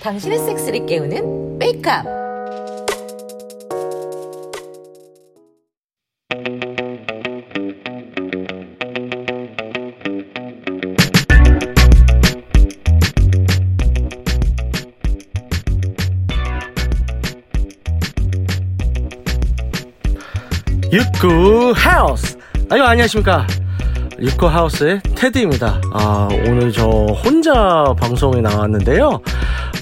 당신의 섹스를 깨우는 메이크업. 육구 하우스 아유 안녕하십니까 육구 하우스의 테드입니다. 아, 오늘 저 혼자 방송에 나왔는데요.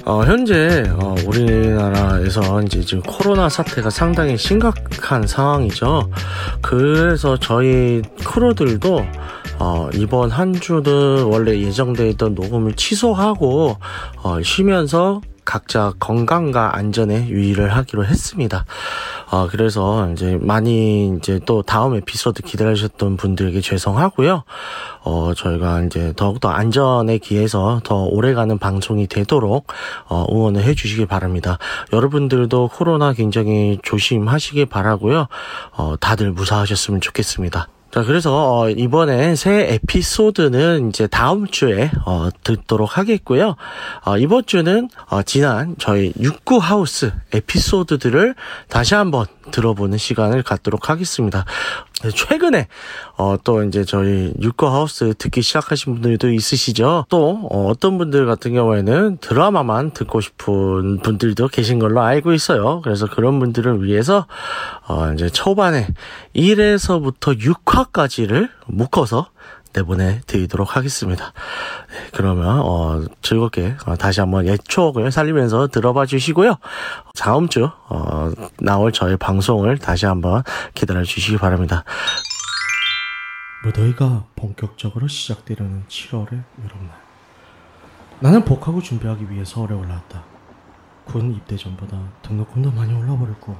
어, 현재 어, 우리나라에서 이제 지금 코로나 사태가 상당히 심각한 상황이죠. 그래서 저희 크루들도 어, 이번 한 주는 원래 예정되어 있던 녹음을 취소하고 어, 쉬면서 각자 건강과 안전에 유의를 하기로 했습니다. 어, 그래서 이제 많이 이제 또 다음 에피소드 기다리셨던 분들에게 죄송하고요. 어, 저희가 이제 더욱더 안전에 기해서 더 오래가는 방송이 되도록 어, 응원을 해주시기 바랍니다. 여러분들도 코로나 굉장히 조심하시길 바라고요. 어, 다들 무사하셨으면 좋겠습니다. 자, 그래서 어, 이번에 새 에피소드는 이제 다음 주에 어, 듣도록 하겠고요. 어, 이번 주는 어, 지난 저희 육구 하우스 에피소드들을 다시 한번 들어보는 시간을 갖도록 하겠습니다. 최근에 어, 또 이제 저희 육구 하우스 듣기 시작하신 분들도 있으시죠. 또 어, 떤 분들 같은 경우에는 드라마만 듣고 싶은 분들도 계신 걸로 알고 있어요. 그래서 그런 분들을 위해서 어, 이제 초반에 1에서부터 6화까지를 묶어서 내보내 드리도록 하겠습니다. 네, 그러면 어, 즐겁게 어, 다시 한번 옛 추억을 살리면서 들어봐 주시고요. 다음 주 어, 나올 저의 방송을 다시 한번 기다려 주시기 바랍니다. 무더위가 본격적으로 시작되려는 7월의 여름날 나는 복학을 준비하기 위해 서울에 올라왔다. 군 입대 전보다 등록금도 많이 올라 버렸고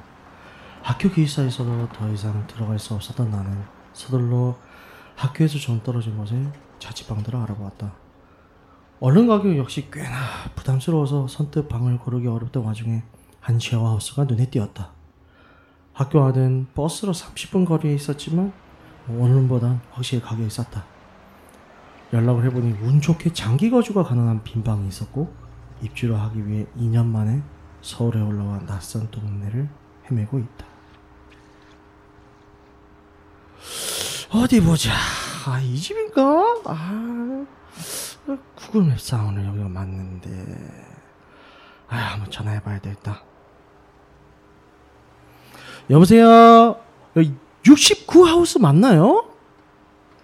학교 기숙사에서도 더 이상 들어갈 수 없었던 나는 서둘러 학교에서 좀 떨어진 곳에 자취방들을 알아보았다. 얼른 가격 역시 꽤나 부담스러워서 선뜻 방을 고르기 어렵던 와중에 한 쉐어하우스가 눈에 띄었다. 학교 안은 버스로 30분 거리에 있었지만 오늘보단 확실히 가격이 쌌다. 연락을 해보니 운 좋게 장기 거주가 가능한 빈방이 있었고 입주를 하기 위해 2년 만에 서울에 올라와 낯선 동네를 헤매고 있다. 어디 보자. 아, 이 집인가? 아, 구글 맵스 오늘 여기가 맞는데. 아, 한번 전화해봐야 되겠다. 여보세요? 69 하우스 맞나요?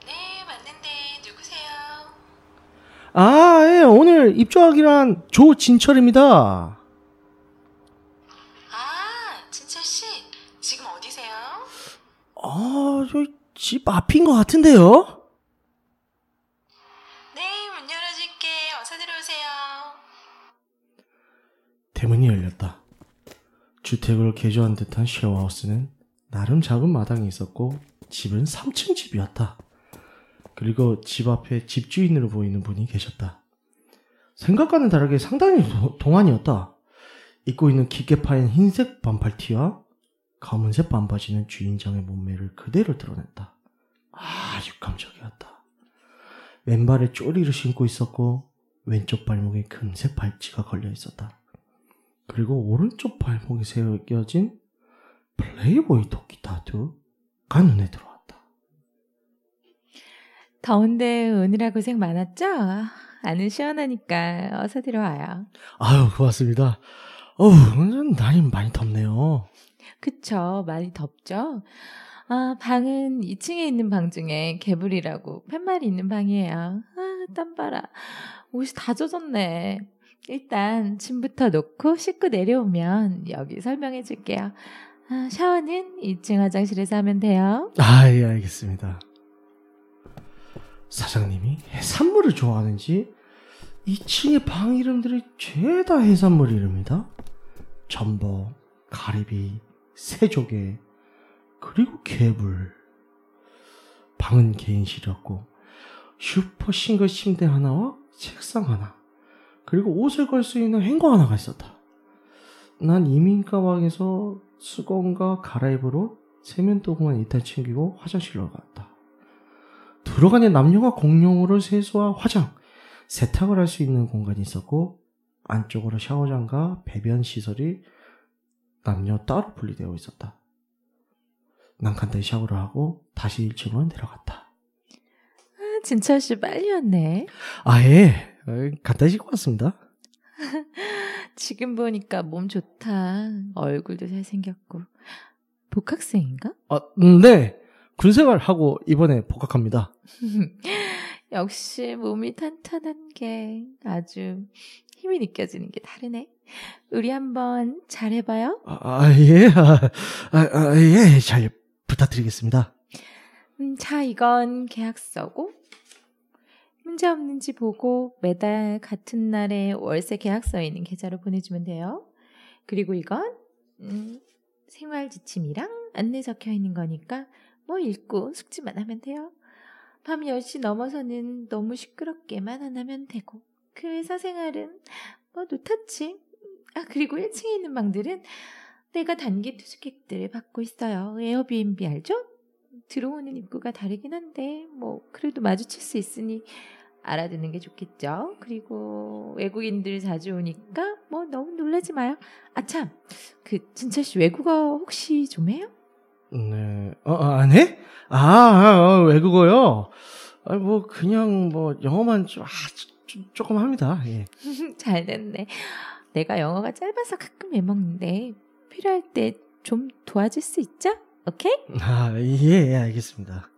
네, 맞는데 누구세요? 아, 예, 오늘 입주하기란 조진철입니다. 아, 진철 씨, 지금 어디세요? 아, 저 집 앞인 것 같은데요? 네, 문 열어줄게. 어서 들어오세요. 대문이 열렸다. 주택을 개조한 듯한 쉐어하우스는 나름 작은 마당이 있었고 집은 3층 집이었다. 그리고 집 앞에 집주인으로 보이는 분이 계셨다. 생각과는 다르게 상당히 동안이었다. 입고 있는 깊게 파인 흰색 반팔 티와 검은색 반바지는 주인장의 몸매를 그대로 드러냈다. 아주 감적이었다. 왼발에 쪼리를 신고 있었고 왼쪽 발목에 금색 발찌가 걸려 있었다. 그리고 오른쪽 발목에 새겨진 플레이보이 토끼 타투가 눈에 들어왔다. 더운데 오느라 고생 많았죠? 안은 시원하니까 어서 들어와요. 아유, 고맙습니다. 어우, 날이 많이 덥네요. 그쵸. 많이 덥죠? 아, 방은 2층에 있는 방 중에 개불이라고 팻말이 있는 방이에요. 아, 땀 봐라. 옷이 다 젖었네. 일단 짐부터 놓고 씻고 내려오면 여기 설명해 줄게요. 아, 샤워는 2층 화장실에서 하면 돼요. 아, 예, 알겠습니다. 사장님이 해산물을 좋아하는지 2층의 방 이름들이 죄다 해산물 이름이다. 전복, 가리비, 새조개, 그리고 개불. 방은 개인실이었고 슈퍼 싱글 침대 하나와 책상 하나 그리고 옷을 걸 수 있는 행거 하나가 있었다. 난 이민 가 방에서 수건과 갈아입으로 세면도구만 일단 챙기고 화장실로 갔다. 들어가는 남녀가 공용으로 세수와 화장, 세탁을 할 수 있는 공간이 있었고 안쪽으로 샤워장과 배변 시설이 남녀 따로 분리되어 있었다. 난 간단히 샤워를 하고 다시 1층으로 내려갔다. 아, 진철 씨 빨리 왔네. 아예 간단히 씻고 왔습니다. 지금 보니까 몸 좋다. 얼굴도 잘생겼고. 복학생인가? 아, 음, 네. 군생활 하고 이번에 복학합니다. 역시 몸이 탄탄한 게 아주 힘이 느껴지는 게 다르네. 우리 한번 잘해봐요. 아, 아, 예. 아, 아, 아, 예. 잘 부탁드리겠습니다. 음, 자, 이건 계약서고. 문제 없는지 보고 매달 같은 날에 월세 계약서에 있는 계좌로 보내주면 돼요. 그리고 이건 음, 생활 지침이랑 안내 적혀 있는 거니까 뭐 읽고 숙지만 하면 돼요. 밤 10시 넘어서는 너무 시끄럽게만 안 하면 되고 그 회사 생활은 뭐 노타치. 아 그리고 1층에 있는 방들은 내가 단기 투숙객들을 받고 있어요. 에어비앤비 알죠? 들어오는 입구가 다르긴 한데 뭐 그래도 마주칠 수 있으니 알아듣는 게 좋겠죠. 그리고 외국인들 자주 오니까 뭐 너무 놀라지 마요. 아참, 그 진철 씨 외국어 혹시 좀 해요? 네. 어, 어, 안 해? 아, 아, 아, 외국어요? 아, 뭐, 그냥 뭐, 영어만 좀, 아, 좀, 조금 합니다. 예. 잘 됐네. 내가 영어가 짧아서 가끔 애먹는데 필요할 때 좀 도와줄 수 있죠? 오케이? 아, 예, 예, 알겠습니다.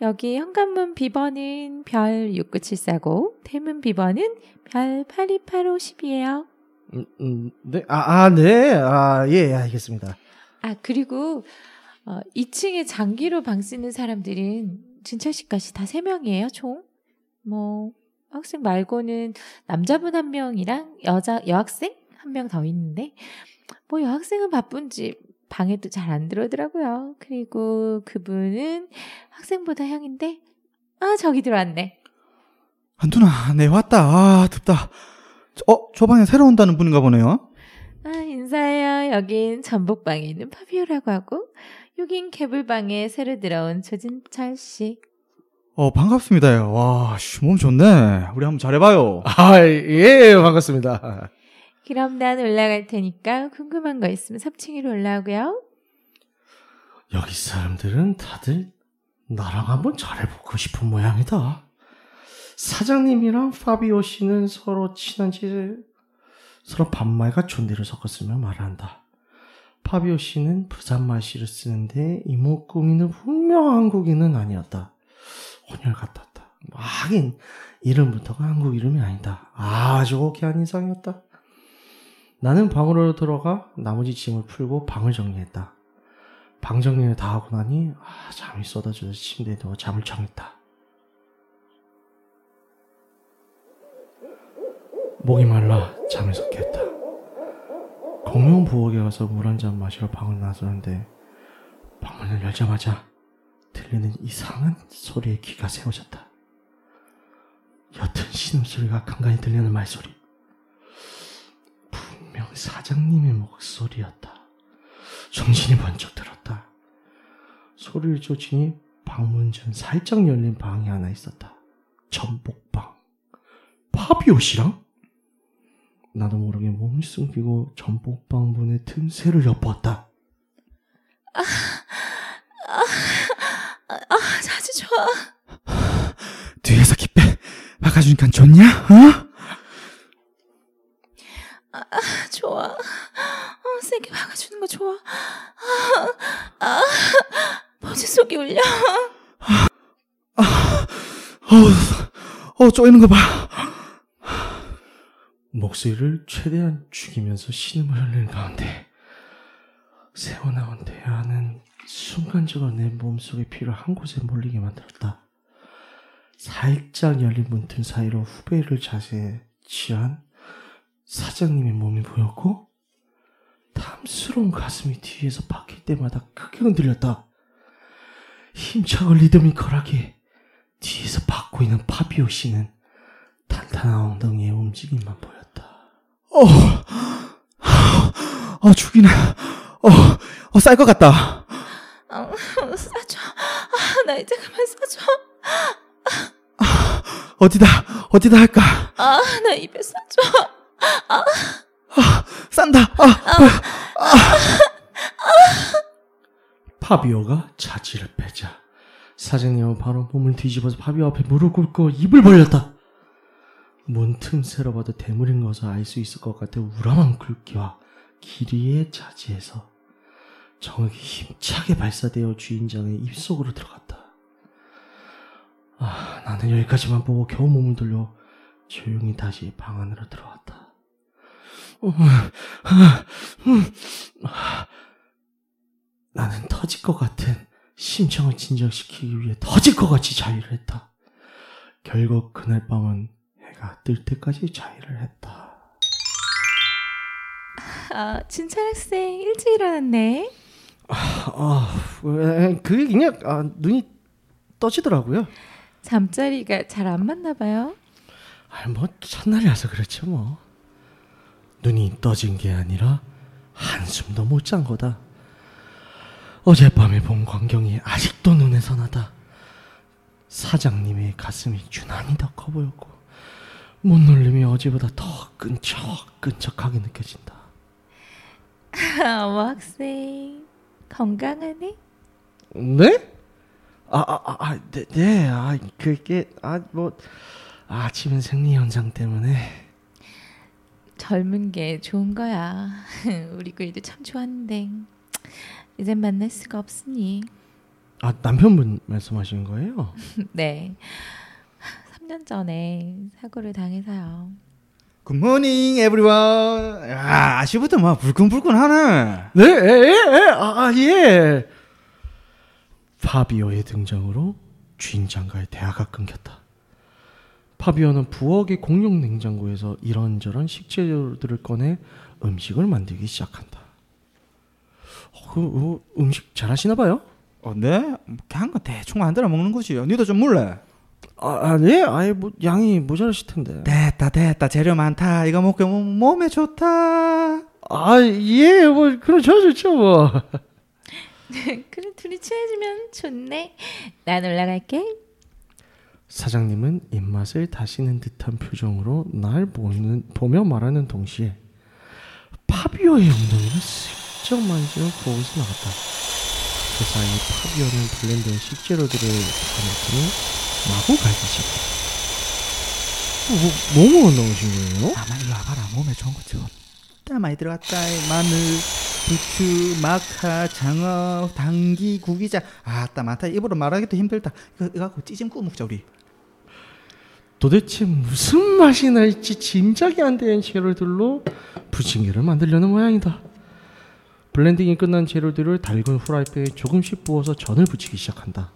여기 현관문 비번은 별 69749, 대문 비번은 별 82850이에요. 음, 음, 네, 아, 아, 네, 아, 예, 예, 알겠습니다. 아, 그리고 어, 2층에 장기로 방 쓰는 사람들은 진철 씨까지 다 3명이에요, 총. 뭐 학생 말고는 남자분 한 명이랑 여자 여학생 한 명 더 있는데 뭐 여학생은 바쁜지 방에도 잘 안 들어오더라고요. 그리고 그분은 학생보다 형인데 아 저기 들어왔네. 안두나, 네 왔다. 아 덥다. 어, 저 방에 새로 온다는 분인가 보네요. 아 인사해요. 여긴 전복방에 있는 파비오라고 하고 여긴 개불방에 새로 들어온 조진철 씨. 어, 반갑습니다. 와, 씨, 몸 좋네. 우리 한번 잘해봐요. 아, 예, 반갑습니다. 그럼 난 올라갈 테니까 궁금한 거 있으면 3층으로 올라오고요. 여기 사람들은 다들 나랑 한번 잘해보고 싶은 모양이다. 사장님이랑 파비오 씨는 서로 친한지 서로 반말과 존대를 섞었으며 말한다. 파비오 씨는 부산 말씨를 쓰는데 이모 꾸미는 분명 한국인은 아니었다. 혼혈 같았다. 뭐 하긴 이름부터가 한국 이름이 아니다. 아주 호기한 인상이었다. 나는 방으로 들어가 나머지 짐을 풀고 방을 정리했다. 방 정리를 다 하고 나니 아, 잠이 쏟아져서 침대에 누워 잠을 청했다. 목이 말라 잠에서 깼다. 공용 부엌에 가서 물 한 잔 마시러 방을 나서는데 방문을 열자마자 들리는 이상한 소리에 귀가 세워졌다. 옅은 신음소리가 간간히 들리는 말소리. 분명 사장님의 목소리였다. 정신이 번쩍 들었다. 소리를 쫓으니 방문 전 살짝 열린 방이 하나 있었다. 전복방. 파비오 씨랑? 나도 모르게 몸을 숨기고 전복방 문의 틈새를 엿보았다. 아, 자주 좋아. 뒤에서 기빼 박아주니까 좋냐? 어? 좋아. 어, 세게 박아주는 거 좋아. 아, 아, 버즈 속이 울려. 어, 어, 쪼이는 거 봐. 목소리를 최대한 죽이면서 신음을 흘리는 가운데 새어나온 대화는 순간적으로 내 몸속의 피를 한 곳에 몰리게 만들었다. 살짝 열린 문틈 사이로 후배를 자세에 취한 사장님의 몸이 보였고 탐스러운 가슴이 뒤에서 박힐 때마다 크게 흔들렸다. 힘차고 리드미컬하게 뒤에서 받고 있는 파비오 씨는 탄탄한 엉덩이의 움직임만 보였다. 어, 어, 죽이네. 어, 어, 쌀 것 같다. 어, 싸줘. 아, 나 이제 그만 싸줘. 어디다 어디다 할까? 아, 나 입에 싸줘. 싼다. 아, 아, 파비오가 자지를 빼자 사장님은 바로 몸을 뒤집어서 파비오 앞에 무릎 꿇고 입을 벌렸다. 문 틈새로 봐도 대물인 것을 알 수 있을 것 같아 우람한 굵기와 길이의 자지에서 정확히 힘차게 발사되어 주인장의 입속으로 들어갔다. 아, 나는 여기까지만 보고 겨우 몸을 돌려 조용히 다시 방 안으로 들어왔다. 어, 아, 음, 아. 나는 터질 것 같은 심정을 진정시키기 위해 터질 것 같이 자위를 했다. 결국 그날 밤은 해가 뜰 때까지 자위를 했다. 아, 진철 학생 일찍 일어났네. 아, 왜, 그게 그냥 아, 눈이 떠지더라고요. 잠자리가 잘 안 맞나 봐요. 아, 뭐 첫날이라서 그렇죠 뭐. 눈이 떠진 게 아니라 한숨도 못 잔 거다. 어젯밤에 본 광경이 아직도 눈에 선하다. 사장님의 가슴이 유난히 더 커 보였고 못 놀림이 어제보다 더 끈적끈적하게 느껴진다. 아, 어머 학생 건강하네? 네? 아, 아, 아, 아, 네, 네, 아, 그게, 아, 뭐, 아침은 생리 현상 때문에. 젊은 게 좋은 거야. 우리 구이도 참 좋았는데 이젠 만날 수가 없으니. 아, 남편분 말씀하시는 거예요? 네. 3년 전에 사고를 당해서요. 굿모닝 에브리원. 야, 아시부터 막 불끈불끈하네. 네, 예, 예, 아, 아, 예. 파비오의 등장으로 주인장과의 대화가 끊겼다. 파비오는 부엌의 공용 냉장고에서 이런저런 식재료들을 꺼내 음식을 만들기 시작한다. 어, 그, 어, 음식 잘하시나 봐요? 어, 네? 그냥 거 대충 만들어 먹는 거지. 니도 좀 물래. 아, 아 네? 아예 뭐 양이 모자라실 텐데. 됐다 됐다 재료 많다. 이거 먹고 몸- 몸에 좋다. 아, 예, 뭐 그럼 저 좋죠, 뭐. 그래 둘이 친해지면 좋네. 난 올라갈게. 사장님은 입맛을 다시는 듯한 표정으로 날 보는, 보며 말하는 동시에 파비오의 엉덩이를 슬쩍 만지며 보고서 나갔다. 그 사이 파비오는 블렌드에 식재료들을 담았더니 마구 갈기 시작했다. 뭐, 뭐뭐 넣으신 거예요? 아마 이리 와봐라. 몸에 좋은 거 진짜 많이 들어갔다. 마늘, 부추, 마카, 장어, 당기, 구기자. 아 따 많다. 입으로 말하기도 힘들다. 이거 이거 갖고 찌짐 구워 먹자 우리. 도대체 무슨 맛이 날지 짐작이 안 되는 재료들로 부침개를 만들려는 모양이다. 블렌딩이 끝난 재료들을 달군 후라이팬에 조금씩 부어서 전을 부치기 시작한다.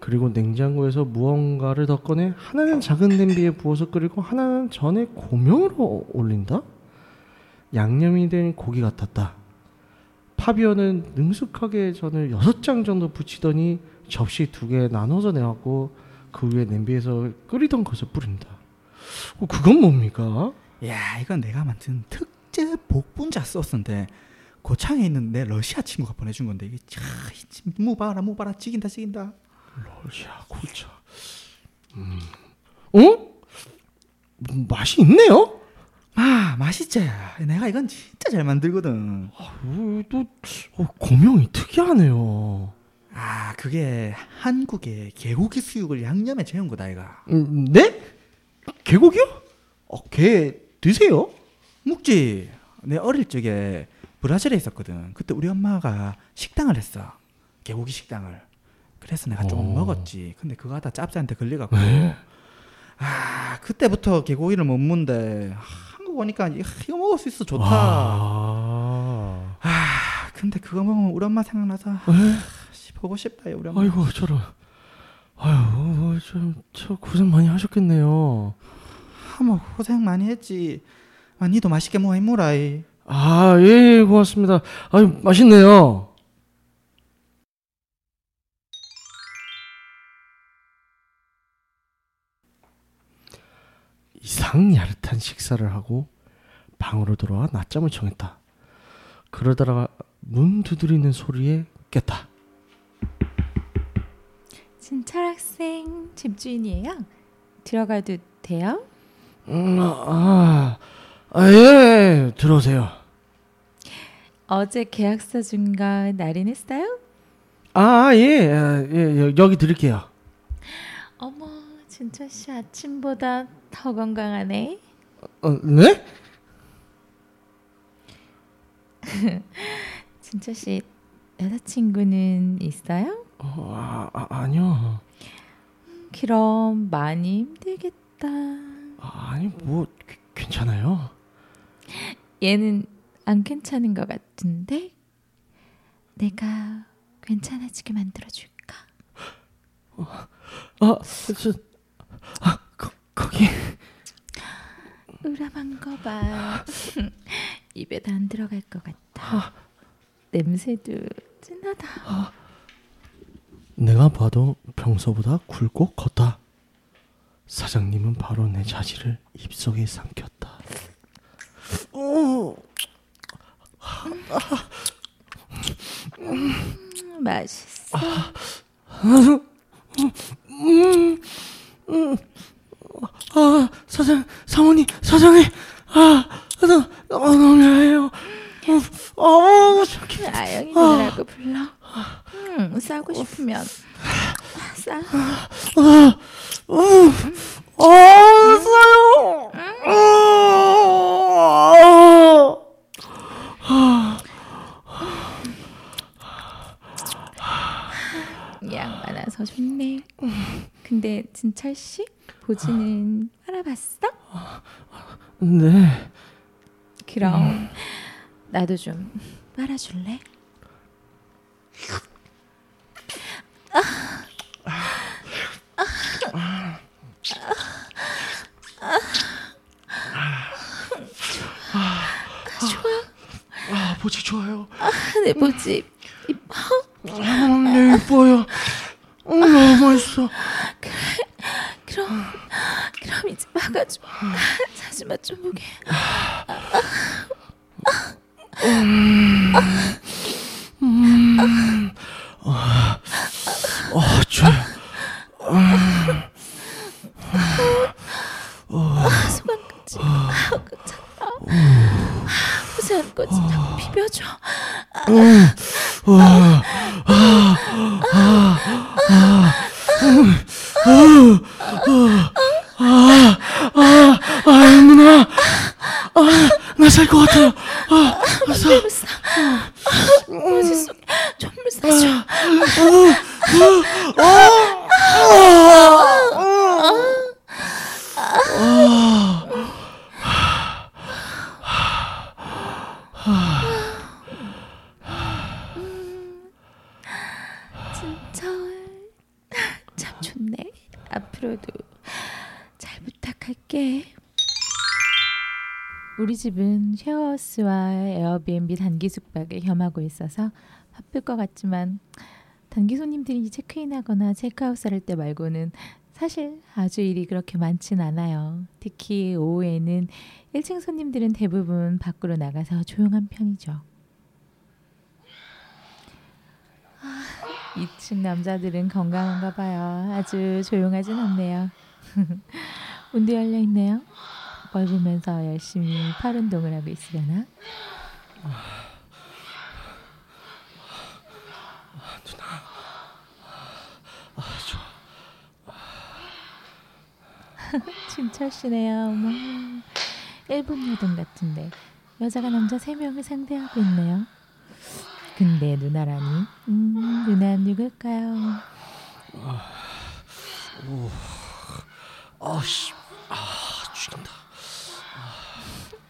그리고 냉장고에서 무언가를 더 꺼내 하나는 작은 냄비에 부어서 끓이고 하나는 전에 고명으로 올린다. 양념이 된 고기 같았다. 파비오는 능숙하게 전을 여섯 장 정도 부치더니 접시 두 개 나눠서 내왔고 그 위에 냄비에서 끓이던 것을 뿌린다. 어, 그건 뭡니까? 야 이건 내가 만든 특제 복분자 소스인데 고창에 있는 내 러시아 친구가 보내준 건데 이게 참 무봐라 무봐라 찍인다 찍인다. 러시아 고차. 음. 어? 음, 맛이 있네요. 아 맛있지. 내가 이건 진짜 잘 만들거든. 어, 또 어, 고명이 특이하네요. 아 그게 한국의 개고기 수육을 양념에 재운 거다 이가. 음, 네? 개고기요? 어, 개 드세요? 묵지. 내 어릴 적에 브라질에 있었거든. 그때 우리 엄마가 식당을 했어. 개고기 식당을. 그래서 내가 조금 어. 먹었지. 근데 그거 하다 짭짤한테 걸려갖고. 네. 아 그때부터 개고기를 못 먹는데 아, 한국 오니까 이거 먹을 수 있어 좋다. 아. 아 근데 그거 먹으면 우리 엄마 생각나서 아, 보고 싶다 우리 엄마. 아이고 저런. 아유, 좀저 고생 많이 하셨겠네요. 한번 고생 많이 했지. 아 니도 맛있게 먹어 이모라이. 아, 예, 예, 고맙습니다. 아유, 맛있네요. 이상 야릇한 식사를 하고 방으로 돌아와 낮잠을 청했다. 그러다가 문 두드리는 소리에 깼다. 진철 학생 집주인이에요. 들어가도 돼요? 음, 아, 아, 예, 들어오세요. 어제 계약서 준 거 날인했어요? 아, 예, 아, 예, 여- 여기 드릴게요. 진짜 씨 아침보다 더 건강하네. 어, 네? 진짜 씨 여자친구는 있어요? 어, 아, 아, 아니요. 그럼 많이 힘들겠다. 아, 아니, 뭐, 귀- 괜찮아요. 얘는 안 괜찮은 것 같은데 내가 괜찮아지게 만들어 줄까? 아, 저, 아, 거, 거기. 으람한 거 봐. 입에도 안 들어갈 것 같아. 냄새도 진하다. 내가 봐도 평소보다 굵고 컸다. 사장님은 바로 내 자질을 입속에 삼켰다. 오, 음, 맛있어. 아, 사장, 사모님, 사장님, 아, 나, 아, 너무 미안해요. 어, 어, 저기, 아영이 누나라고 불러. 음, 싸고 싶으면 싸. 아, 어, 어, 싸요. 양 많아서 좋네. 근데 진철 씨 보지는 알아봤어? 네, 그럼 나도 좀 빨아줄래? 아, 보지 좋아요. 내 보지 아, 네, 이뻐요. 어, 너무 맛있어. 그럼 그럼 이제 막아줘 사진만 좀 보게 어, 좋아요. 소감까지. 괜찮아 고생한 거지? 자꾸 비벼줘. 아, 누나. 아, 나 살 것 같아요. 아, 전물 싸 어디 속에 전물 싸줘 진짜 참 좋네 앞으로도 잘 부탁할게 우리 집은 쉐어하우스와 에어비앤비 단기 숙박을 겸하고 있어서 바쁠 것 같지만 단기 손님들이 체크인하거나 체크아웃 할 때 말고는 사실 아주 일이 그렇게 많진 않아요. 특히 오후에는 1층 손님들은 대부분 밖으로 나가서 조용한 편이죠. 아, 2층 남자들은 건강한가 봐요. 아주 조용하진 않네요. 문도 열려 있네요. 뭘 보면서 열심히 팔 운동을 하고 있으려나? 진철 씨네요. 어머. 일본 여동 같은데 여자가 남자 세 명을 상대하고 있네요. 근데 누나라니? 음, 누나 누굴까요? 아, 씨. 아, 죽인다.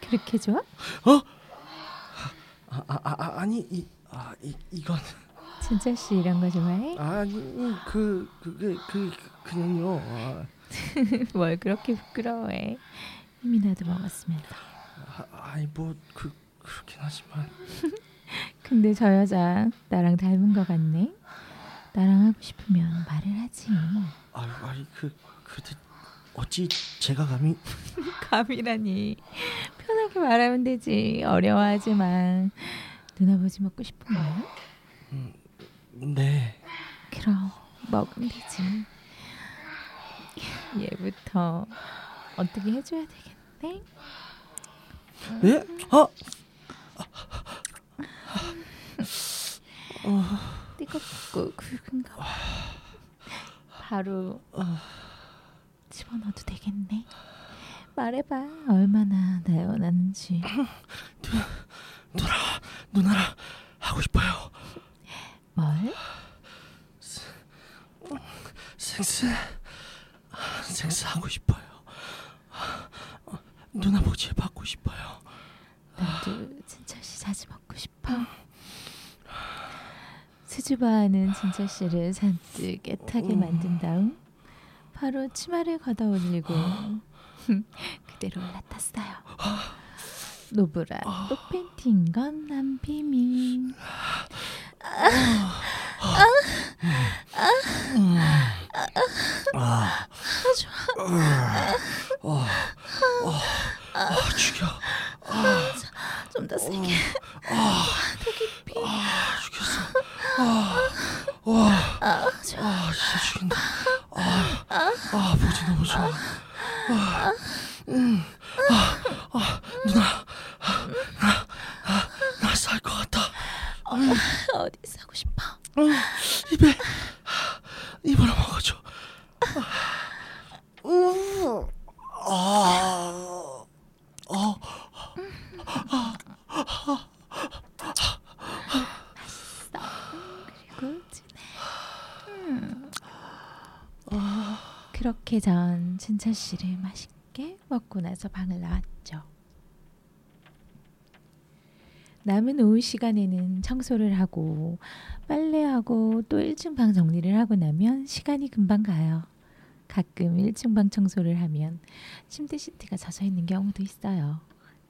그렇게 좋아? 아, 아, 아, 아니, 이, 아, 이, 이건. 진철씨 이런 거 좋아해? 아니, 그, 그게, 그, 그냥요. 아, 뭘 그렇게 부끄러워해? 이미 나도 먹었으면서. 아, 아니, 뭐, 그, 그렇긴 하지만. 근데 저 여자 나랑 닮은 거 같네. 나랑 하고 싶으면 말을 하지. 아, 아니, 그, 그때, 어찌 제가 감히. 감이라니 편하게 말하면 되지. 어려워하지 마. 누나 보지 먹고 싶은 거야? 네. 그럼 먹으면 되지. 얘부터 어떻게 해줘야 되겠네. 예? 아, 뜨겁고 굵은가 봐. 바로 집어넣어도 되겠네. 말해봐 얼마나 날 원하는지. 누나랑 하고 싶어요. 뭘? 생스, 생스 하고 싶어요. 어, 누나 모질 받고 싶어요. 나도 진철 씨 자주 먹고 싶어. 수줍어하는 진철 씨를 잔뜩 애타게 만든 다음 바로 치마를 걷어 올리고 그대로 올라탔어요. 노브라 똑팬티인 건 난 비밀. 아, 죽여. 좀 더 세게. 아, 죽였어. 아, 와, 아, 좋아. 아, 진짜 죽인다. 아, 아, 보지 너무 좋아. 아, 음, 아, 아, 누나, 아, 나, 아, 나쌀것 같다. 어디 싸고 싶어? 음, 입에, 입으로 먹어줘. 음, 아, 어, 그리고 진해. 음. 그렇게 전 진철 씨를 맛있게 나서 방을 나왔죠. 남은 오후 시간에는 청소를 하고 빨래하고 또 1층 방 정리를 하고 나면 시간이 금방 가요. 가끔 1층 방 청소를 하면 침대 시트가 젖어 있는 경우도 있어요.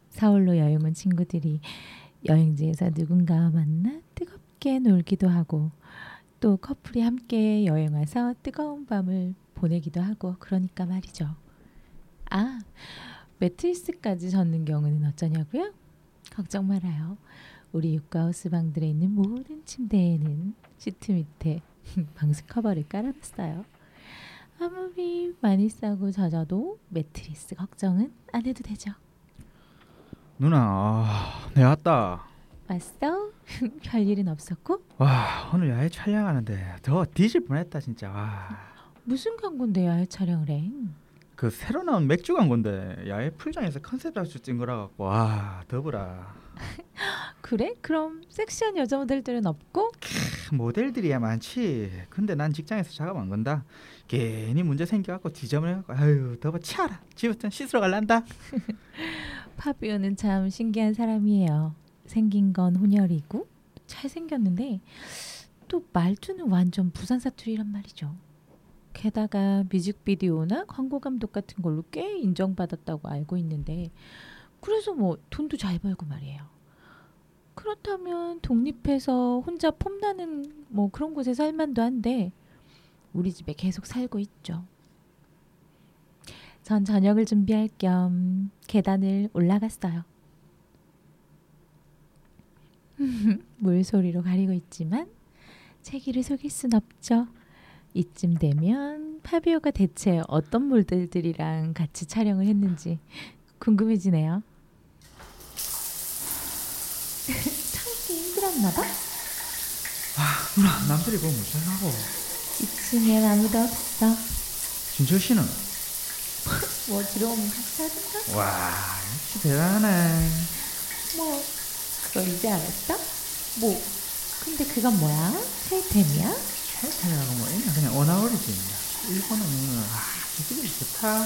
서울로 여행 온 친구들이 여행지에서 누군가와 만나 뜨겁게 놀기도 하고 또 커플이 함께 여행 와서 뜨거운 밤을 보내기도 하고 그러니까 말이죠. 아, 매트리스까지 젖는 경우는 어쩌냐고요? 걱정 말아요. 우리 육가하우스 방들에 있는 모든 침대에는 시트 밑에 방수 커버를 깔아놨어요. 아무리 많이 싸고 젖어도 매트리스 걱정은 안 해도 되죠. 누나, 아, 내 왔다. 왔어? 별일은 없었고? 와, 오늘 야외 촬영하는데 더 뒤질 뻔했다 진짜. 와. 무슨 광고인데 야외 촬영을 해? 그 새로 나온 맥주 광고인데 야외 풀장에서 컨셉 잡수 찍은 거라 갖고 와 더불어 그래? 그럼 섹시한 여자 모델들은 없고? 크, 모델들이야 많지 근데 난 직장에서 작업 안 건다 괜히 문제 생겨갖고 지저분해갖고 아유 더버 치아라 집부터 씻으러 갈란다 파비오는 참 신기한 사람이에요. 생긴 건 혼혈이고 잘생겼는데 또 말투는 완전 부산 사투리란 말이죠. 게다가 뮤직비디오나 광고 감독 같은 걸로 꽤 인정받았다고 알고 있는데 그래서 뭐 돈도 잘 벌고 말이에요. 그렇다면 독립해서 혼자 폼나는 뭐 그런 곳에 살만도 한데 우리 집에 계속 살고 있죠. 전 저녁을 준비할 겸 계단을 올라갔어요. 물소리로 가리고 있지만 채기를 속일 순 없죠. 이쯤 되면 파비오가 대체 어떤 모델들이랑 같이 촬영을 했는지 궁금해지네요. 참기 힘들었나 봐. 누나 남들이 보면 무슨하고 2층엔 아무도 없어. 진철 씨는 뭐 들어오면 같이 하든가? 와 역시 대단하네 뭐 그걸 이제 알았어? 뭐 근데 그건 뭐야? 트레이템이야? 헬타라고 뭐 있나 그냥 어나월이지 일본어는 아 기술이 좋다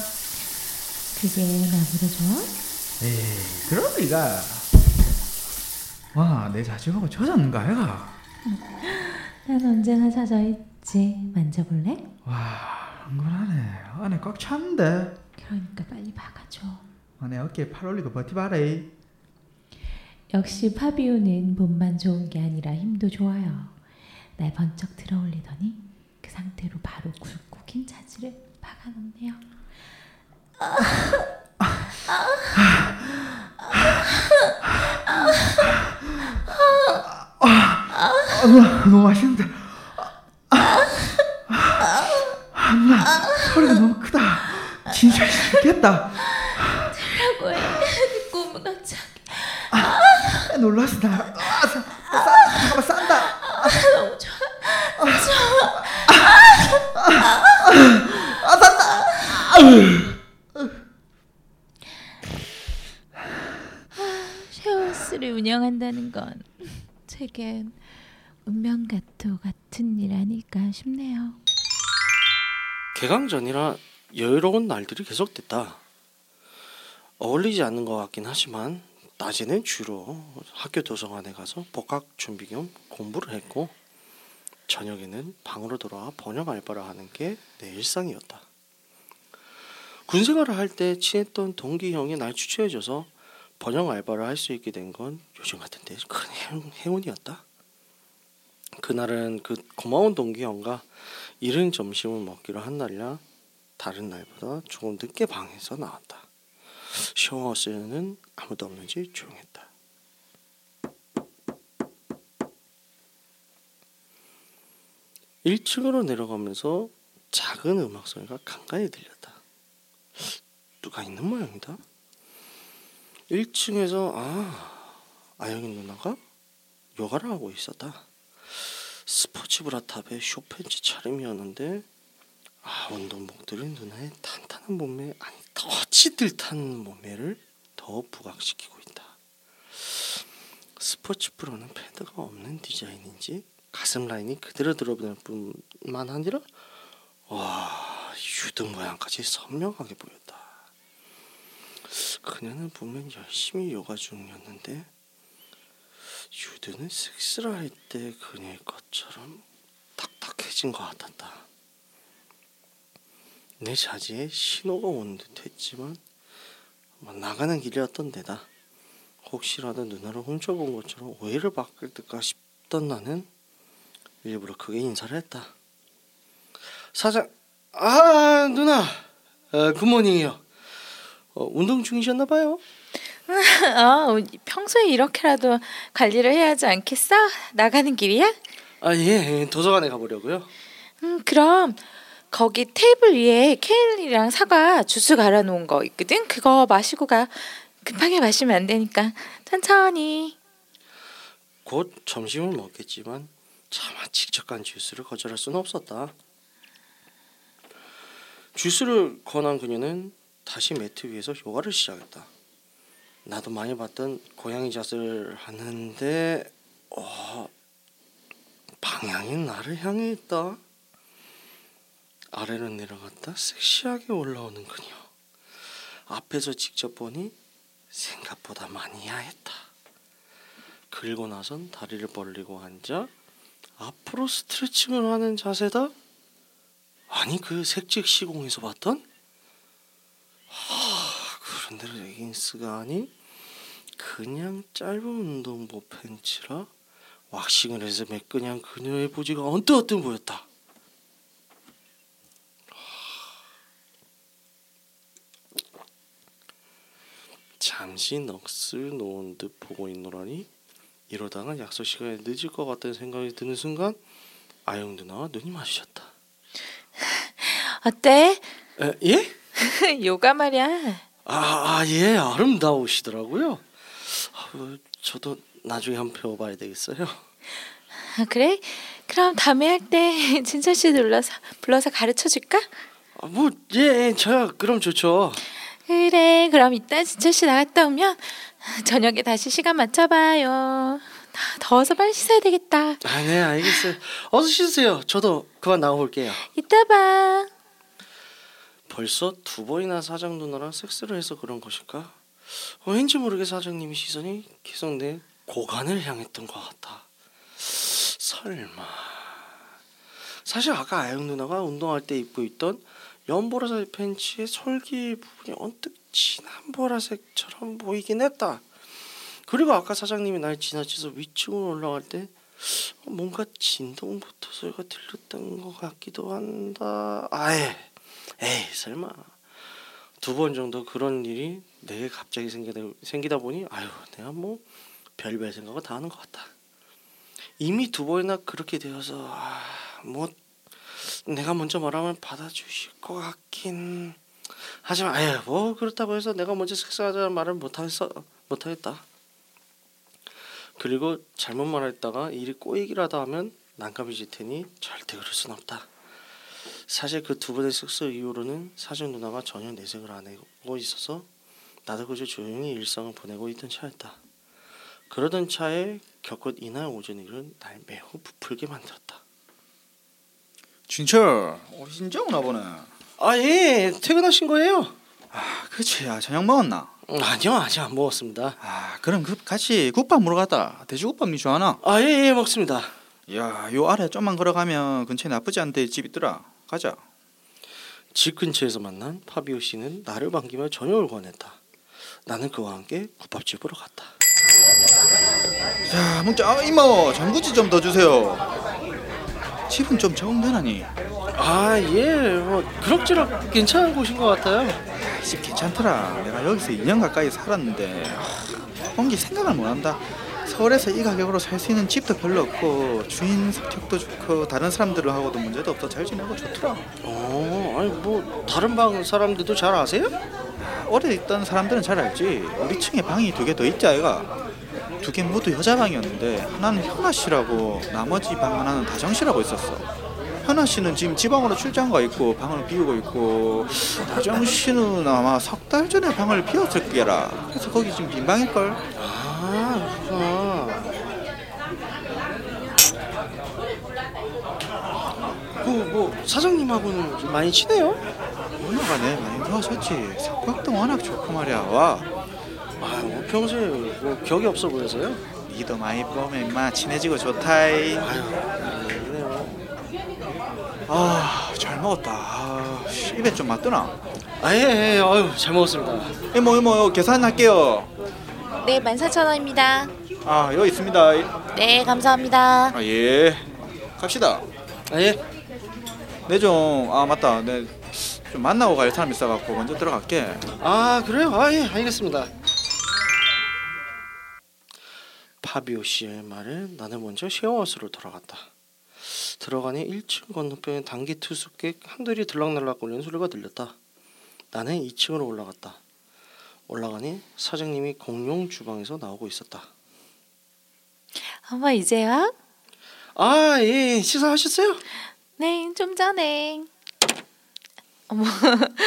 그게 나보다 좋아? 에이 그럴 리가 와 내 자식하고 젖었는가 아이가 난 언제나 젖어 있지. 만져볼래? 와 흥건하네 안에 꽉 찼는데 그러니까 빨리 박아줘. 아, 내 어깨에 팔 올리고 버티봐라 역시 파비오는 몸만 좋은 게 아니라 힘도 좋아요. 날 번쩍 들어올리더니 그 상태로 바로 굵고 긴 자지를 박아놓네요. 아, 누나 너무 맛있는데 아, 아, 누나 소리가 너무 크다 진짜 죽겠다. 라고 해. 갑자기 아, 놀랐어 나. 아, 사, 싼, 잠깐만 싼다. 너무 좋아. 아 싼다. 쉐어스를 운영한다는 건 제겐 운명같도 같은 일 아닐까 싶네요. 개강 전이라 여유로운 날들이 계속됐다. 어울리지 않는 것 같긴 하지만 낮에는 주로 학교 도서관에 가서 복학 준비 겸 공부를 했고 저녁에는 방으로 돌아와 번역 알바를 하는 게 내 일상이었다. 군 생활을 할 때 친했던 동기 형이 날 추천해줘서 번역 알바를 할 수 있게 된 건 요즘 같은 때큰 행- 행운이었다. 그날은 그 고마운 동기 형과 이른 점심을 먹기로 한 날이라 다른 날보다 조금 늦게 방에서 나왔다. 샤워하우스에는 아무도 없는지 조용했다. 일층으로 내려가면서 작은 음악 소리가 간간히 들렸다. 누가 있는 모양이다. 1층에서 아 아영이 누나가 요가를 하고 있었다. 스포츠 브라탑의 쇼팬츠 차림이었는데 아 운동복들이 누나의 탄탄한 몸매 아니 더 찌들탄 몸매를 더 부각시키고 있다. 스포츠 브로는 패드가 없는 디자인인지 가슴 라인이 그대로 드러날 뿐만 아니라 와 유등 모양까지 선명하게 보였다. 그녀는 분명 열심히 요가 중이었는데 유드는 섹스를 할 때 그녀의 것처럼 탁탁해진 것 같았다. 내 자지에 신호가 온 듯했지만 뭐 나가는 길이었던 데다 혹시라도 누나를 훔쳐본 것처럼 오해를 받을까 싶던 나는 일부러 크게 인사를 했다. 사장, 아 누나, 어, 굿모닝이요. 어, 운동 중이셨나 봐요. 어, 평소에 이렇게라도 관리를 해야 하지 않겠어? 나가는 길이야? 아 예, 도서관에 가보려고요. 음, 그럼 거기 테이블 위에 케일이랑 사과 주스 갈아 놓은 거 있거든. 그거 마시고 가. 급하게 마시면 안 되니까 천천히. 곧 점심을 먹겠지만 차마 직접 간 주스를 거절할 수는 없었다. 주스를 권한 그녀는 다시 매트 위에서 요가를 시작했다. 나도 많이 봤던 고양이 자세를 하는데 어, 방향이 나를 향해 있다. 아래로 내려갔다 섹시하게 올라오는 그녀. 앞에서 직접 보니 생각보다 많이 야했다. 그리고 나선 다리를 벌리고 앉아 앞으로 스트레칭을 하는 자세다. 아니 그 색즉 시공에서 봤던? 하, 그런데 레깅스가 아닌 그냥 짧은 운동복 팬츠라? 왁싱을 해서 매끈한 그녀의 부지가 언뜻 보였다. 잠시 넋을 놓은 듯 보고 있노라니 이러다가 약속 시간에 늦을 것 같다는 생각이 드는 순간 아영 누나와 눈이 마주쳤다. 어때? 에, 예? 요가 말이야. 아, 아, 예, 아름다우시더라고요. 아, 어, 저도 나중에 한번 배워봐야 되겠어요. 아, 그래? 그럼 다음에 할 때 진철 씨 불러서 불러서 가르쳐 줄까? 아, 뭐, 예, 저야 그럼 좋죠. 그래. 그럼 이따 진철 씨 나갔다 오면 저녁에 다시 시간 맞춰봐요. 아, 더워서 빨리 씻어야 되겠다. 아, 네, 알겠어요. 어서 씻으세요. 저도 그만 나가볼게요. 이따 봐. 벌써 두 번이나 사장 누나랑 섹스를 해서 그런 것일까? 어, 왠지 모르게 사장님이 시선이 계속 내 고관을 향했던 것 같아. 설마. 사실 아까 아영 누나가 운동할 때 입고 있던 연보라색 팬츠의 솔기 부분이 언뜻 진한 보라색처럼 보이긴 했다. 그리고 아까 사장님이 날 지나쳐서 위층으로 올라갈 때 뭔가 진동부터 소리가 들렸던 것 같기도 한다. 아예. 에이 설마 두 번 정도 그런 일이 내게 갑자기 생기다, 생기다 보니 아유 내가 뭐 별별 생각을 다 하는 것 같다 이미 두 번이나 그렇게 되어서 아, 뭐 내가 먼저 말하면 받아주실 것 같긴 하지만 아유 뭐 그렇다고 해서 내가 먼저 섹스하자는 말을 못하겠어 못하겠다. 그리고 잘못 말했다가 일이 꼬이기라도 하면 난감해질 테니 절대 그럴 순 없다. 사실 그 두 번의 섹스 이후로는 사준 누나가 전혀 내색을 안 하고 있어서 나도 그저 조용히 일상을 보내고 있던 차였다. 그러던 차에 겪은 이날 오전 일은 날 매우 부풀게 만들었다. 진철 어, 진짜 오나 보네 아 예, 퇴근하신 거예요? 아 그렇지 야 저녁 먹었나? 음, 아니요, 아직 안 먹었습니다. 아 그럼 그 같이 국밥 먹으러 갔다 돼지국밥 니 좋아하나? 아 예, 예 먹습니다. 야요 아래 좀만 걸어가면 근처에 나쁘지 않대 집 있더라 가자 집 근처에서 만난 파비오 씨는 나를 반기며 저녁을 권했다. 나는 그와 함께 국밥집으로 갔다. 자 먹자 아, 이모 전구지 좀 더 주세요 집은 좀 적응 되나니? 아 예, 뭐 그럭저럭 괜찮은 곳인 것 같아요. 이집 괜찮더라 내가 여기서 2년 가까이 살았는데 아, 온게 생각을 못한다 서울에서 이 가격으로 살 수 있는 집도 별로 없고 주인 성격도 좋고 다른 사람들하고도 문제도 없어 잘 지내고 좋더라 어, 아니 뭐 다른 방 사람들도 잘 아세요? 오래 있던 사람들은 잘 알지 우리 층에 방이 두 개 더 있지 아이가 두 개 모두 여자 방이었는데 하나는 현아 씨라고 나머지 방 하나는 다정 씨라고 있었어. 현아 씨는 지금 지방으로 출장 가 있고 방을 비우고 있고 다정 씨는 아마 석 달 전에 방을 비웠을 게라. 그래서 거기 지금 빈 방일 걸? 아, 그렇구나. 그뭐 사장님하고는 좀 많이 친해요? 내 많이 도와줬지. 성격도 워낙 좋고 말이야. 와 아, 뭐 평소에 뭐 격이 없어 보여서요. 니도 많이 보면 임마 친해지고 좋다이 아유, 그래요. 아 잘 먹었다 아, 씨, 입에 좀 맞더나 아, 예, 예, 아유, 잘 먹었습니다. 이모 이모 계산할게요 네, 14,000원입니다. 아 여기 있습니다 네, 감사합니다. 아 예 갑시다 아, 예. 내좀아 맞다 내 좀 만나고 갈 사람 있어갖고 먼저 들어갈게 아, 그래요? 아, 예, 알겠습니다. 파비오 씨의 말에 나는 먼저 쉐어하우스로 돌아갔다. 들어가니 1층 건너편에 단기 투숙객 한들이 들락날락 거리는 소리가 들렸다. 나는 2층으로 올라갔다. 올라가니 사장님이 공용 주방에서 나오고 있었다. 어머 이제야? 아, 예, 식사하셨어요? 네, 좀 전에. 어머,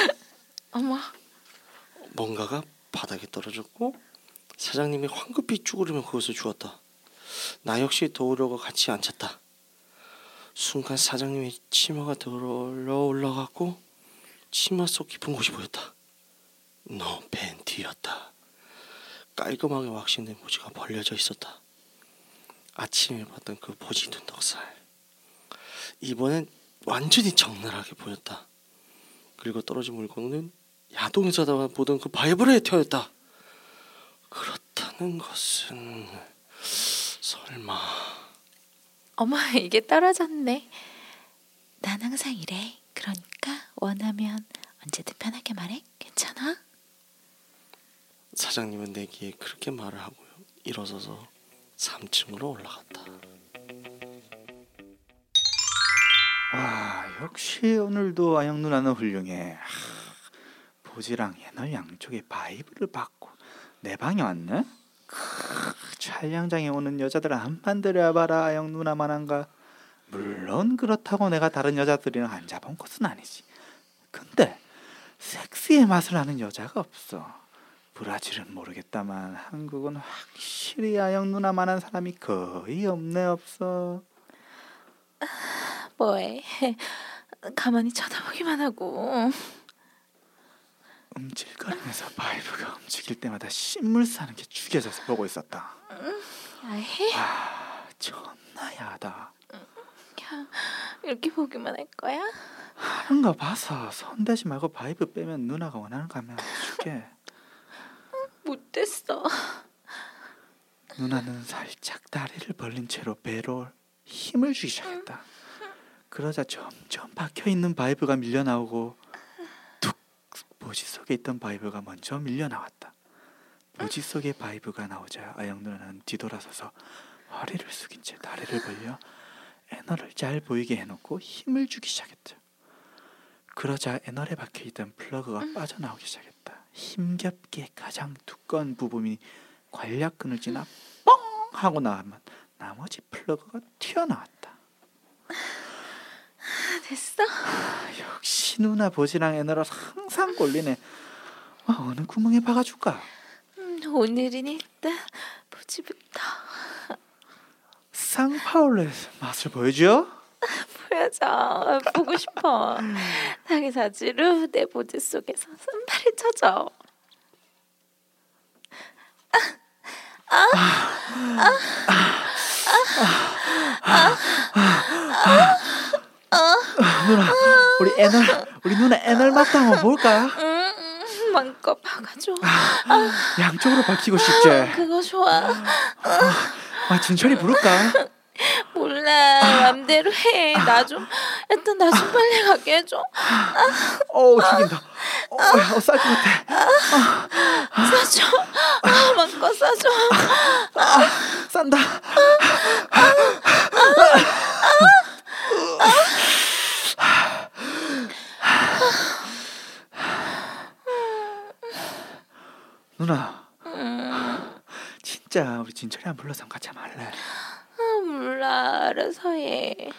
어머. 뭔가가 바닥에 떨어졌고 사장님이 황급히 쭈그리며 그것을 주었다. 나 역시 도우려고 같이 앉혔다. 순간 사장님의 치마가 들어 올라갔고 치마 속 깊은 곳이 보였다. 너 팬티였다. 깔끔하게 왁싱된 모지가 벌려져 있었다. 아침에 봤던 그 보지 눈덕살. 이번엔 완전히 적나라하게 보였다. 그리고 떨어진 물건은 야동에서 보던 그 바이브레이터였다. 그렇다는 것은 설마 어머, 이게 떨어졌네. 난 항상 이래. 그러니까 원하면 언제든 편하게 말해. 괜찮아? 사장님은 내게 그렇게 말을 하고요. 일어서서 3층으로 올라갔다. 와 역시 오늘도 아영 누나는 훌륭해 하, 보지랑 애널 양쪽에 바이브를 박고 내 방에 왔네 크, 촬영장에 오는 여자들은 한판 들여봐라 아영 누나만한가 물론 그렇다고 내가 다른 여자들이랑 안 잔 것은 아니지 근데 섹스의 맛을 아는 여자가 없어 브라질은 모르겠다만 한국은 확실히 아영 누나만한 사람이 거의 없네 없어 뭐해? 가만히 쳐다보기만 하고. 움찔거리면서 바이브가 움직일 때마다 씹물 싸는 게 죽여줘서 보고 있었다. 야해? 아, 존나 야하다. 이렇게 보기만 할 거야? 하는 거 봐서 손대지 말고 바이브 빼면 누나가 원하는 거 하면 줄게. 못됐어. 누나는 살짝 다리를 벌린 채로 배로 힘을 주기 시작했다. 그러자 점점 박혀 있는 바이브가 밀려 나오고 툭 보지 속에 있던 바이브가 먼저 밀려 나왔다. 보지 속에 바이브가 나오자 아영 누나는 뒤돌아서서 허리를 숙인 채 다리를 벌려 애널을 잘 보이게 해놓고 힘을 주기 시작했다. 그러자 애널에 박혀 있던 플러그가 빠져나오기 시작했다. 힘겹게 가장 두꺼운 부분이 괄약근을 지나 뻥 하고 나면 나머지 플러그가 튀어나왔다. 됐어? 역시 누나 보지랑 애널은 항상 꼴리네. 아, 어느 구멍에 박아줄까? 음, 오늘은 일단 보지부터 쌍파울레스 맛을 보여줘? 보여줘. 보고 싶어. 자기 자지로 내 보지 속에서 손발을 쳐줘. 누나, 우리 애널, 우리 누나 애널 맛도 한번 볼까? 음, 마음껏 박아줘. 양쪽으로 박히고 싶지? 그거 좋아. 아, 진철이 부를까? 몰라. 맘대로 해. 나 좀, 일단 나 좀 빨리 가게 해줘. 어우, 죽인다. 어, 야, 어, 쌀것 같아. 싸줘. 아, 마음껏 싸줘. 싼다. 누나, 진짜 우리 진철이 함 불러서 같이 할래? 아, 몰라. 알아서 해.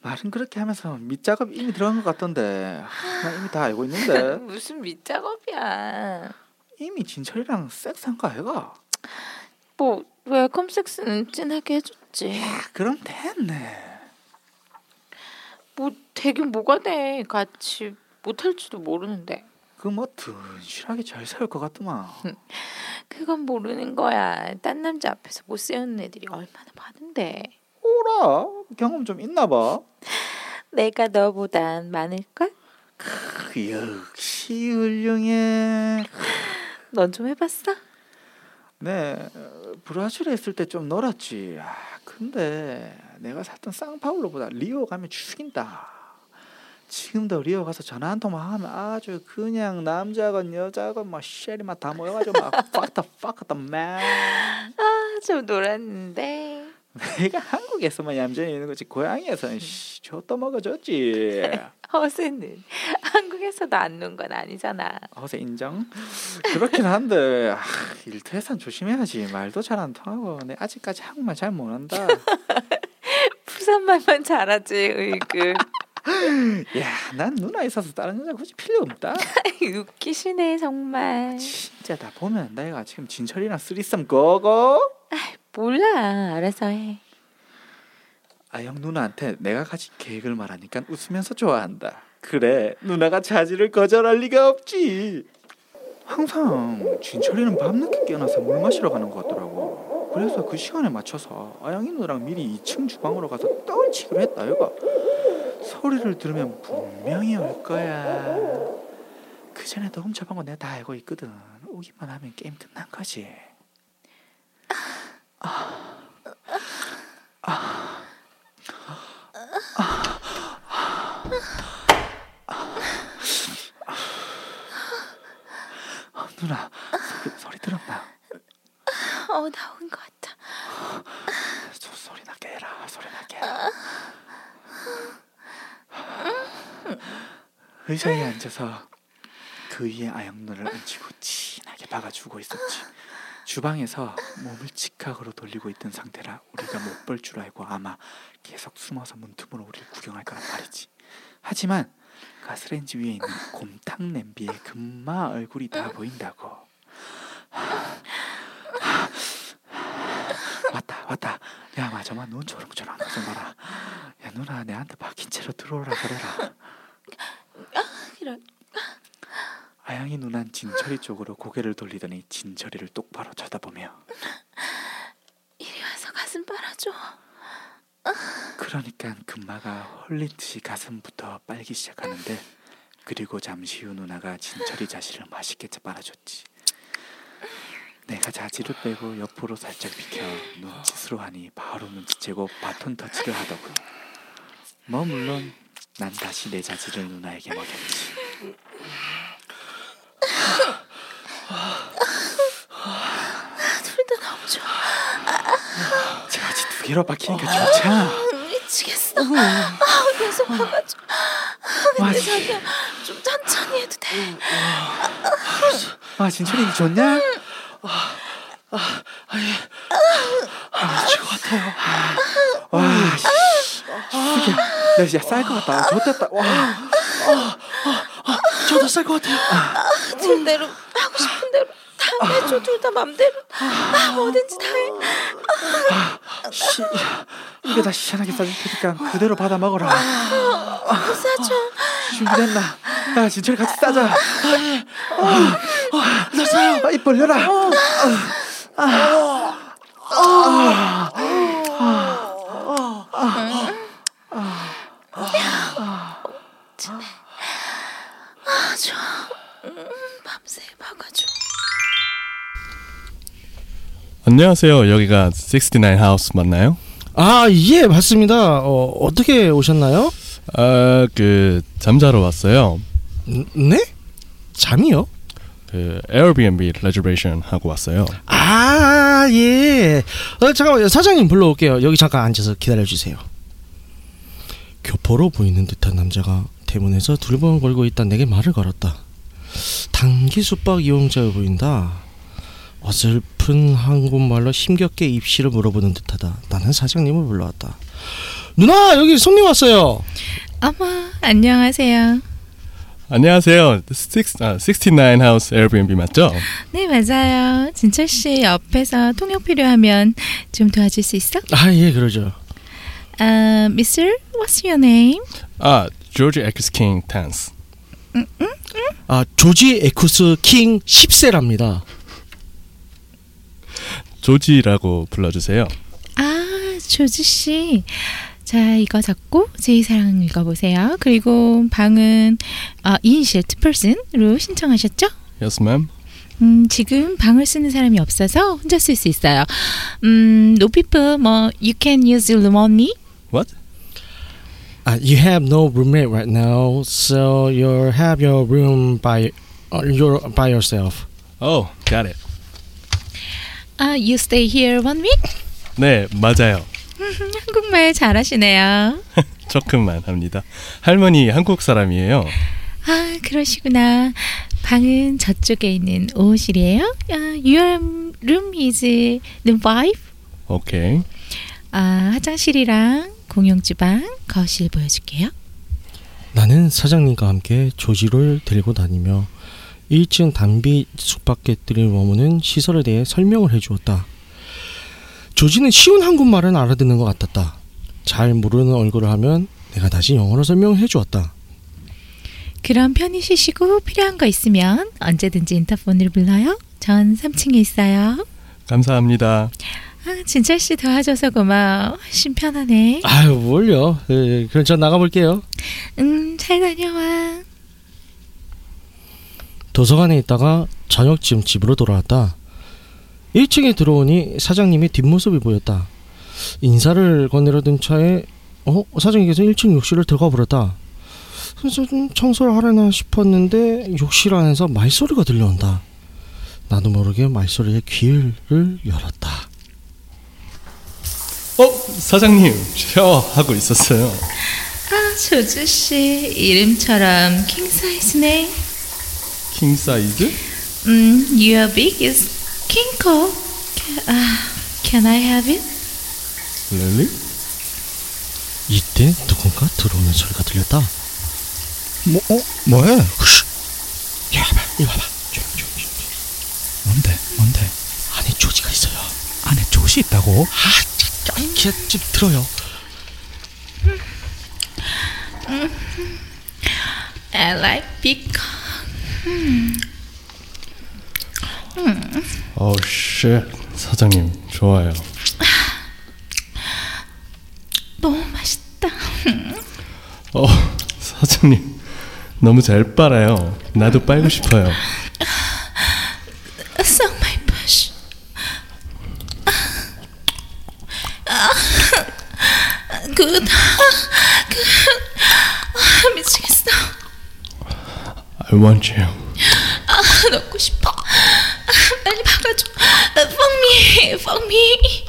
말은 그렇게 하면서 밑작업 이미 들어간 것 같던데 나 이미 다 알고 있는데 무슨 밑작업이야. 이미 진철이랑 섹스한 거 아이가? 뭐 welcome 섹스는 진하게 해줬지. 그럼 됐네 뭐 되긴 뭐가 돼. 같이 못할지도 모르는데. 그뭐 든실하게 잘 세울 것 같더만 그건 모르는 거야. 딴 남자 앞에서 못 세우는 애들이 얼마나 많은데. 오라 경험 좀 있나 봐 내가 너보단 많을걸? 크, 역시 훌륭해 넌 좀 해봤어? 네 어, 브라질에 있을 때 좀 놀았지 아, 근데 내가 샀던 쌍파울로보다 리오 가면 죽인다. 지금도 리오 가서 전화 한 통만 하면 아주 그냥 남자건 여자건 막 쉐리 막다 모여가지고 막 fuck the fuck the man. 아, 좀 놀았는데. 내가 한국에서만 얌전히 있는 거지. 고향에서는 씨, 줬다 먹어줬지. 허세는. 한국에서도 안 논 건 아니잖아. 어세 인정? 그렇긴 한데 아, 일터에선 조심해야지. 말도 잘 안 통하고. 내 아직까지 한국말 잘 못한다 부산말만 잘하지, 으이그. 야난 누나 있어서 다른 여자 굳이 필요 없다 웃기시네, 정말. 진짜 다 보면 내가 지금 진철이랑 쓰리썸 고고 몰라, 알아서 해. 아영 누나한테 내가 가진 계획을 말하니까 웃으면서 좋아한다 그래 누나가 자지를 거절할 리가 없지 항상 진철이는 밤늦게 깨어나서 물 마시러 가는 것 같더라고 그래서 그 시간에 맞춰서 아영이 누나랑 미리 2층 주방으로 가서 떡을 치기로 했다 얘가 소리를 들으면 분명히 올 거야 그 전에도 훔쳐본 거 내가 다 알고 있거든 오기만 하면 게임 끝난 거지 어, 누나 소리 들었나? 어, 나온 것 같아. 소, 소리 나게 해라 소리 나게 해라 의자에 앉아서 그 위에 아영누를 얹히고 진하게 박아주고 있었지. 주방에서 몸을 직각으로 돌리고 있던 상태라 우리가 못 볼 줄 알고 아마 계속 숨어서 문틈으로 우리를 구경할 거란 말이지. 하지만 가스레인지 위에 있는 곰탕 냄비에 금마 얼굴이 다 보인다고. 왔다 왔다 야 맞아마 눈 조롱조롱 하지 마라. 야 누나 내한테 박힌 채로 들어오라 그래라. 이런. 아영이 누난 진철이 쪽으로 고개를 돌리더니 진철이를 똑바로 쳐다보며. 이리 와서 가슴 빨아줘. 그러니까 금마가 홀린 듯이 가슴부터 빨기 시작하는데 그리고 잠시 후 누나가 진철이 자신을 맛있게 빨아줬지 내가 자지를 빼고 옆으로 살짝 비켜 눈짓으로 하니 바로 눈치채고 바톤 터치를 하더군 뭐 물론 난 다시 내 자지를 누나에게 먹였지 둘 다 너무 좋아. 자지 두 개로 박히니까 좋잖아 미치겠어. 아, 계속 박아줘. 아, 근데 자기야 좀 천천히 해도 돼. 아 진철이 좋냐? 아, 미칠 것 같아요. 와, 씨. 이게 나 진짜 쌀것 같다. 좋겠다. 와, 저도 쌀것 같아요. 들 대로 하고 싶은 대로 다 해줘 둘 다 맘대로. 아 뭐든지 다 해. 씨, 이게 다 시원하게 싸줄 테니까 그대로 받아 먹어라. 싸줘. 준비됐나? 야, 진철이 같이 싸자. 나 싸요. 아, 입 벌려라. 아 좋아. 음, 밤새 박아줘. 안녕하세요. 여기가 69 하우스 맞나요? 아, 예, 맞습니다. 어, 어떻게 오셨나요? 아, 그 잠자러 왔어요. 음, 네? 잠이요? 그 에어비앤비 레저베이션 하고 왔어요. 아, 예. 어, 잠깐만요. 사장님 불러올게요. 여기 잠깐 앉아서 기다려 주세요. 교포로 보이는 듯한 남자가 대문에서 두리번 걸고 있다 내게 말을 걸었다. 단기 숙박 이용자여 보인다. 어설픈 한국말로 힘겹게 입시를 물어보는 듯하다. 나는 사장님을 불러왔다. 누나 여기 손님 왔어요. 어머, 안녕하세요. 안녕하세요. 6, 아, 69 하우스 에어비앤비 맞죠? 네, 맞아요. 진철 씨 옆에서 통역 필요하면 좀 도와줄 수 있어? 아 예 그러죠. 아, Mr. What's your name? 아, 조지 엑스 킹 탄스. 아 조지 에쿠스 킹 10세랍니다. 조지라고 불러주세요. 아, 조지 씨. 자, 이거 잡고 제2사랑 읽어보세요. 그리고 방은 어, 이니셜 투퍼슨으로 신청하셨죠? Yes, ma'am. 음, 지금 방을 쓰는 사람이 없어서 혼자 쓸 수 있어요. 음, no people, 뭐, you can use room only. What? Uh, you have no roommate right now, so you have your room by uh, your by yourself. Oh, got it. 아, you stay here one week? 네, 맞아요. 한국말 잘하시네요. 조금만 합니다. 할머니 한국 사람이에요. 아, 그러시구나. 방은 저쪽에 있는 5호실이에요. 아, your room is room 5. 오케이. 아, 화장실이랑 공용 주방, 거실 보여줄게요. 나는 사장님과 함께 조지를 데리고 다니며 1층 단비 숙박객들이 머무는 시설에 대해 설명을 해주었다. 조지는 쉬운 한국말은 알아듣는 것 같았다. 잘 모르는 얼굴을 하면 내가 다시 영어로 설명을 해주었다. 그럼 편히 쉬시고 필요한 거 있으면 언제든지 인터폰으로 불러요. 전 3층에 있어요. 감사합니다. 아, 진철 씨 도와줘서 고마워. 훨씬 편하네. 아유 뭘요? 예, 그럼 전 나가볼게요. 음, 잘 다녀와. 도서관에 있다가 저녁쯤 집으로 돌아왔다. 1층에 들어오니 사장님의 뒷모습이 보였다. 인사를 건네려던 차에 어 사장님께서 1층 욕실을 들어가 버렸다. 그래서 좀 청소를 하려나 싶었는데 욕실 안에서 말소리가 들려온다. 나도 모르게 말소리에 귀를 열었다. 어, 사장님 샤워하고 있었어요. 아, 조주 씨 이름처럼 킹 사이즈네. 킹 사이즈? 음, your big is king coat. 아, can I have it? Really? 이때 누군가 들어오는 소리가 들렸다. 뭐, 어? 뭐해? 후쉬. 야, 봐봐, 이리 와봐. 조용, 조용, 조용. 뭔데? 뭔데? 안에 조지가 있어요. 안에 조시 있다고? 아, 좀 들어요. I like big 어, 쉣. 사장님 좋아요. 너무 맛있다. 어, 사장님 너무 잘 빨아요. 나도 빨고 싶어요. Suck my push. 아, 미치겠어. I want you. 아, 넣고 싶어. 아, 빨리 박아줘. 아, Fuck me. Fuck me.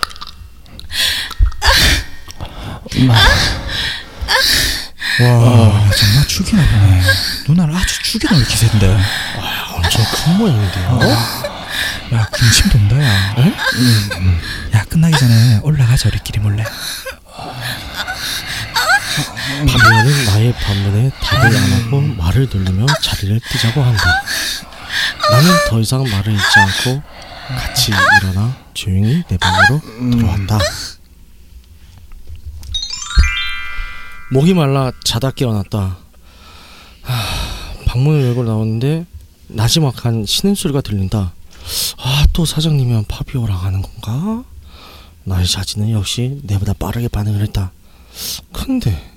와, 정말 죽이나 보네. 누나를 아주 죽여놓을 기세인데. 엄청 큰 모양인데요. 야, 군침 돈다, 야. 응, 응. 야, 끝나기 전에 올라가자, 우리끼리 몰래. 파비오는 나의 반문에 답을 안 하고 말을 돌리며 자리를 뜨자고 한다. 나는 더 이상 말을 잇지 않고 같이 일어나 조용히 내 방으로 돌아왔다. 목이 말라 자다 깨어났다. 하, 방문을 열고 나오는데 나지막한 신음 소리가 들린다. 아, 또 사장님이랑 파비오랑 하는 건가? 나의 자지는 역시 내보다 빠르게 반응을 했다. 근데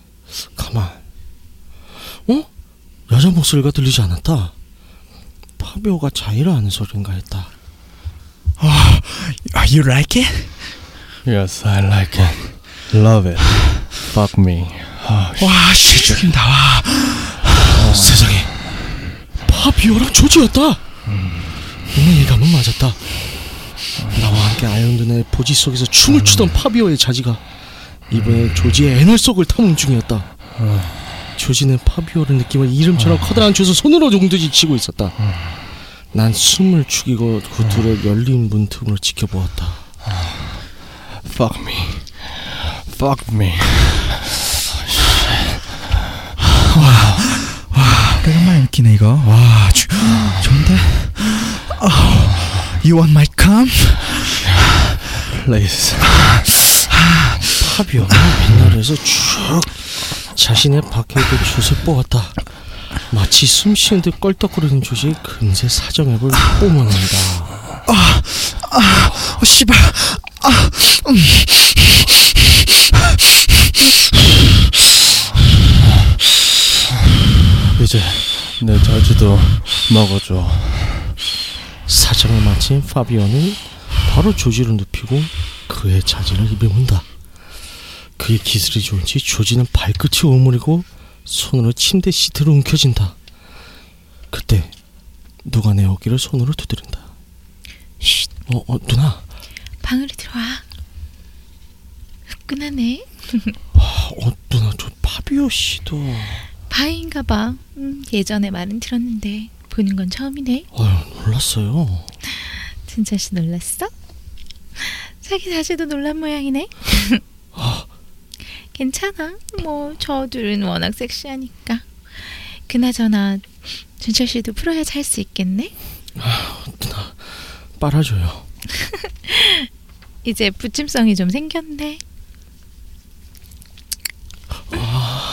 가만. 어? 여자 목소리가 들리지 않았다. 파비오가 자의를 하는 소리인가 했다. 아, you like it? Yes, I like it. Love it. Fuck me. 아, 와, 씨, 죽인다, 와. 파비오랑 조지였다. 내 예감은 맞았다. 나와 함께 아일랜드의 보지 속에서 춤을 추던 파비오의 자지가 이번에 조지의 애널 속을 탐험 중이었다. 조지는 파비오를 느끼며 이름처럼 커다란 젖을 손으로 용두지 치고 있었다. 난 숨을 죽이고 그 둘을 열린 문틈으로 지켜보았다. fuck me. Fuck me. 오래간만에 느끼네, 이거. 와, 주, 좋은데? 어, you want my cum? Please. 파비오는 빗나루에서 쭉 자신의 있던 젖을 뽑았다. 마치 숨 쉬는 듯 껄떡거리는 젖이 금세 사정앱을 뿜어낸다. 어, 씨발. 이제 내 자지도 먹어줘. 사정을 마친 파비오는 바로 조지를 눕히고 그의 자질을 입에 문다. 그의 기술이 좋은지 조지는 발끝이 오므리고 손으로 침대 시트로 움켜진다. 그때 누가 내 어깨를 손으로 두드린다. 쉿, 어, 어 누나. 방으로 들어와. 후끈하네. 어 누나 저 파비오 씨도. 바위인가 봐. 음, 예전에 말은 들었는데 보는 건 처음이네. 어휴 놀랐어요. 진짜 씨 놀랐어? 자기 자신도 놀란 모양이네. 괜찮아. 뭐 저 둘은 워낙 섹시하니까. 그나저나 준철 씨도 풀어야지 할수 있겠네. 누나 빨아줘요. 이제 부침성이 좀 생겼네. 아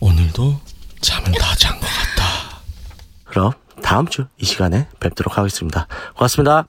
오늘도 잠은 다 잔 것 같다. 그럼 다음 주 이 시간에 뵙도록 하겠습니다. 고맙습니다.